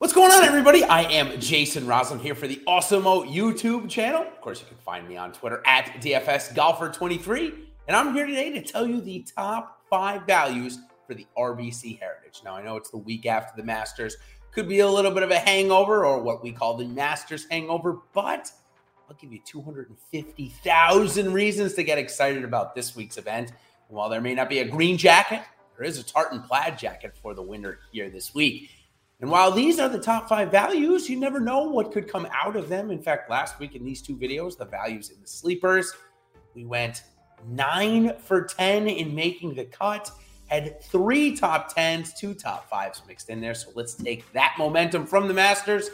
What's going on, everybody? I am Jason Rouslin here for the Awesemo YouTube channel. Of course, you can find me on Twitter at DFS Golfer23. And I'm here today to tell you the top five values for the RBC Heritage. Now, I know it's the week after the Masters. Could be a little bit of a hangover or what we call the Masters hangover, but I'll give you 250,000 reasons to get excited about this week's event. And while there may not be a green jacket, there is a tartan plaid jacket for the winner here this week. And while these are the top five values, you never know what could come out of them. In fact, last week in these two videos, the values in the sleepers, we went nine for 10 in making the cut, had three top tens, two top fives mixed in there. So let's take that momentum from the Masters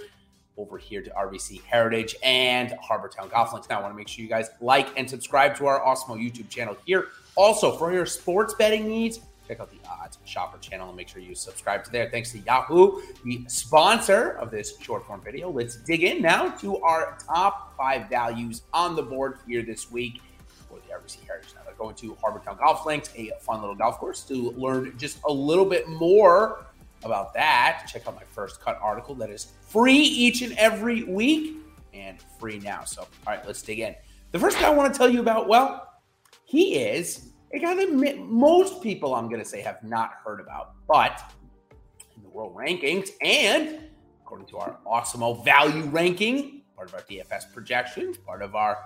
over here to RBC Heritage and Harbour Town Golf Links. Now, I want to make sure you guys like and subscribe to our Awesemo YouTube channel here. Also, for your sports betting needs, check out the Odds Shopper channel and make sure you subscribe to there. Thanks to Yahoo, the sponsor of this short form video. Let's dig in now to our top five values on the board here this week for the RBC Heritage. Now, they're going to Harbour Town Golf Links, a fun little golf course, to learn just a little bit more about that. Check out my first cut article that is free each and every week and free now. So, all right, let's dig in. The first guy I want to tell you about, well, he is a guy that most people, I'm going to say, have not heard about, but in the world rankings and according to our Awesemo value ranking, part of our DFS projections, part of our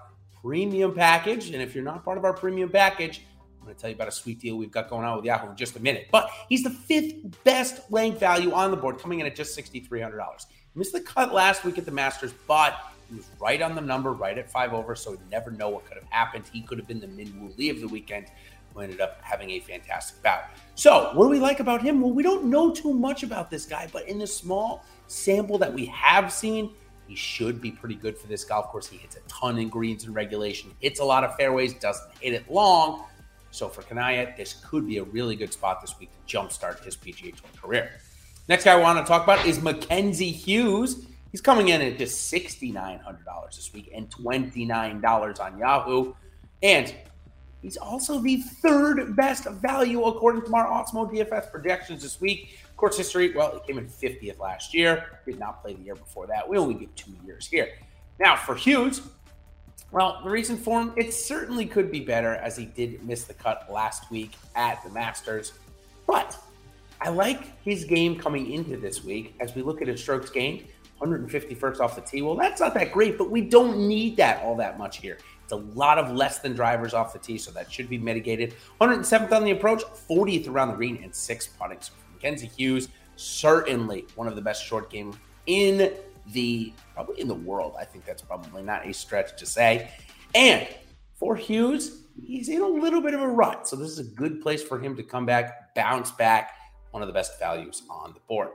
premium package. And if you're not part of our premium package, I'm going to tell you about a sweet deal we've got going on with Yahoo in just a minute. But he's the fifth best ranked value on the board, coming in at just $6,300. Missed the cut last week at the Masters, but he was right on the number, right at five over. So you never know what could have happened. He could have been the Min Woo Lee of the weekend, who ended up having a fantastic bout. So, what do we like about him? Well, we don't know too much about this guy, but in the small sample that we have seen, he should be pretty good for this golf course. He hits a ton in greens and regulation, hits a lot of fairways, doesn't hit it long. So for Kanaya, this could be a really good spot this week to jumpstart his PGA Tour career. Next guy I want to talk about is Mackenzie Hughes. He's coming in at just $6,900 this week and $29 on Yahoo. And he's also the third best value according to our Awesemo DFS projections this week. Course history, well, he came in 50th last year. Did not play the year before that. We only give two years here. Now, for Hughes, well, the reason for him, it certainly could be better as he did miss the cut last week at the Masters. But I like his game coming into this week as we look at his strokes gained 151st off the tee. Well, that's not that great, but we don't need that all that much here. It's a lot of less than drivers off the tee, so that should be mitigated. 107th on the approach, 40th around the green, and six putting. So Mackenzie Hughes, certainly one of the best short game in the probably in the world. I think that's probably not a stretch to say. And for Hughes, he's in a little bit of a rut. So this is a good place for him to come back, bounce back. One of the best values on the board.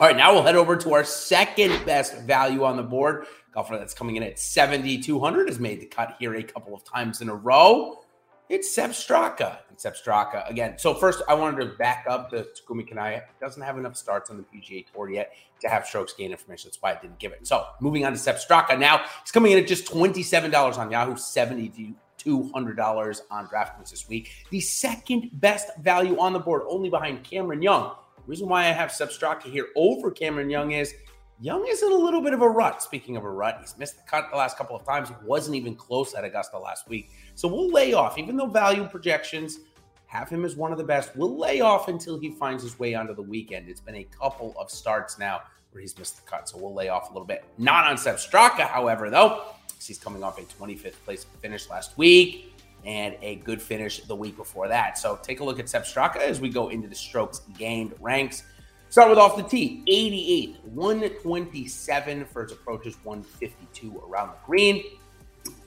All right, now we'll head over to our second best value on the board. Golfer that's coming in at 7,200 has made the cut here a couple of times in a row. It's Sepp Straka. It's Sepp Straka again. So first, I wanted to back up the Takumi Kanaya. Doesn't have enough starts on the PGA Tour yet to have strokes gain information. That's why I didn't give it. So moving on to Sepp Straka. Now he's coming in at just twenty-seven dollars on Yahoo, seventy-two hundred dollars on DraftKings this week. The second best value on the board, only behind Cameron Young. Reason why I have Sepp Straka here over Cameron Young is Young is in a little bit of a rut. Speaking of a rut, he's missed the cut the last couple of times. He wasn't even close at Augusta last week. So we'll lay off, even though value projections have him as one of the best. We'll lay off until he finds his way onto the weekend. It's been a couple of starts now where he's missed the cut, so we'll lay off a little bit. Not on Sepp Straka, however, though, he's coming off a 25th place finish last week and a good finish the week before that. So take a look at Sepp Straka as we go into the strokes gained ranks. Start with off the tee, 88, 127 for his approaches, 152 around the green.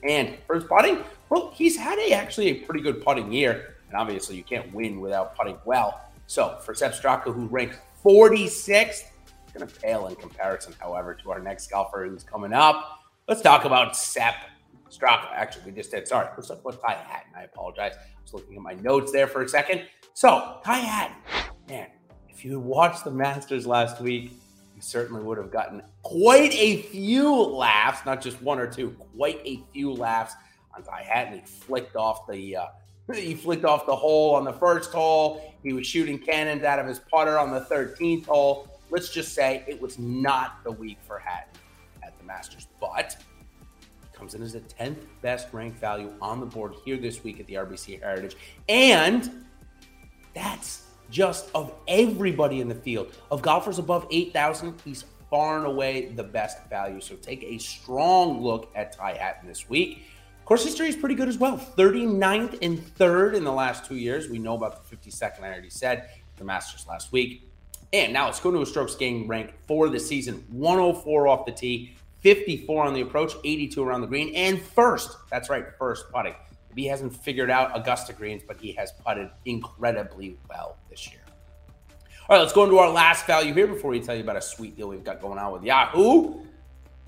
And for his putting, well, he's had a actually a pretty good putting year. And obviously, you can't win without putting well. So for Sepp Straka, who ranked 46th, going to pale in comparison, however, to our next golfer who's coming up. Let's talk about Sepp Straka. Actually, we just did. Sorry, let's talk about Ty Hatton. I apologize. I was looking at my notes there for a second. So, Ty Hatton, man, if you watched the Masters last week, you certainly would have gotten quite a few laughs, not just one or two, quite a few laughs on Ty Hatton. He flicked off the uh, he flicked off the hole on the first hole. He was shooting cannons out of his putter on the 13th hole. Let's just say it was not the week for Hatton at the Masters, but comes in as a 10th best ranked value on the board here this week at the RBC Heritage. And that's just of everybody in the field. Of golfers above 8,000, he's far and away the best value. So take a strong look at Ty Hatton this week. Course history is pretty good as well. 39th and 3rd in the last two years. We know about the 52nd, I already said, the Masters last week. And now let's go to a strokes gained rank for the season 104 off the tee, 54 on the approach, 82 around the green, and first. That's right, first putting. He hasn't figured out Augusta greens, but he has putted incredibly well this year. All right, let's go into our last value here before we tell you about a sweet deal we've got going on with Yahoo.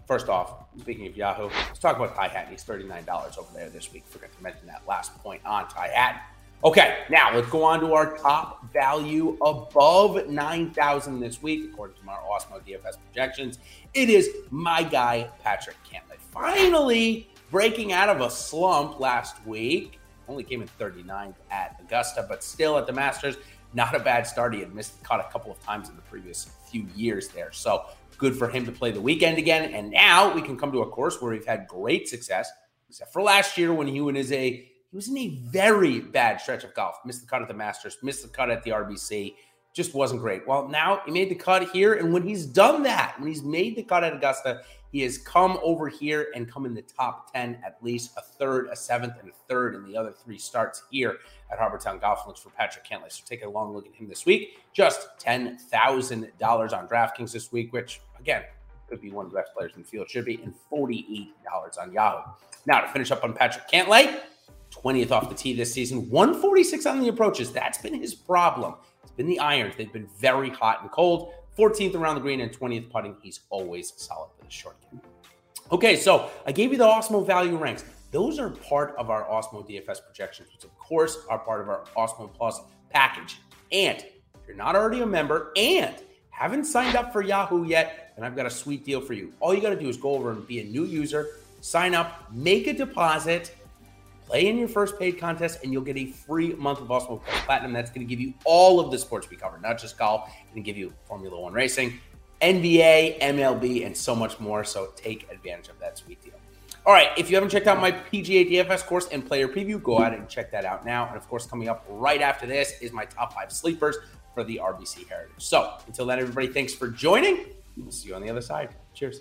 First off, speaking of Yahoo, let's talk about Ty Hatton. He's $39 over there this week. Forgot to mention that last point on Ty Hatton. Okay, now let's go on to our top value above 9,000 this week, according to our Awesemo DFS projections. It is my guy, Patrick Cantlay. Finally breaking out of a slump last week. Only came in 39th at Augusta, but still at the Masters, not a bad start. He had missed caught a couple of times in the previous few years there. So good for him to play the weekend again. And now we can come to a course where we've had great success, except for last year when he was a he was in a very bad stretch of golf. Missed the cut at the Masters, missed the cut at the RBC. Just wasn't great. Well, now he made the cut here. And when he's done that, when he's made the cut at Augusta, he has come over here and come in the top 10, at least a third, a seventh, and a third in the other three starts here at Harbour Town Golf Links for Patrick Cantlay. So take a long look at him this week. Just $10,000 on DraftKings this week, which, again, could be one of the best players in the field, should be, and $48 on Yahoo. Now, to finish up on Patrick Cantlay, 20th off the tee this season, 146 on the approaches. That's been his problem. It's been the irons. They've been very hot and cold. 14th around the green and 20th putting. He's always solid with the short game. Okay, so I gave you the Awesemo value ranks. Those are part of our Awesemo DFS projections, which of course are part of our Awesemo Plus package. And if you're not already a member and haven't signed up for Yahoo yet, then I've got a sweet deal for you. All you got to do is go over and be a new user, sign up, make a deposit, play in your first paid contest, and you'll get a free month of Plus Platinum. That's going to give you all of the sports we cover, not just golf. To give you Formula One racing, NBA, MLB, and so much more. So take advantage of that sweet deal. All right, if you haven't checked out my PGA DFS course and player preview, go ahead and check that out now. And of course, coming up right after this is my top five sleepers for the RBC Heritage. So until then, everybody, thanks for joining. We'll see you on the other side. Cheers.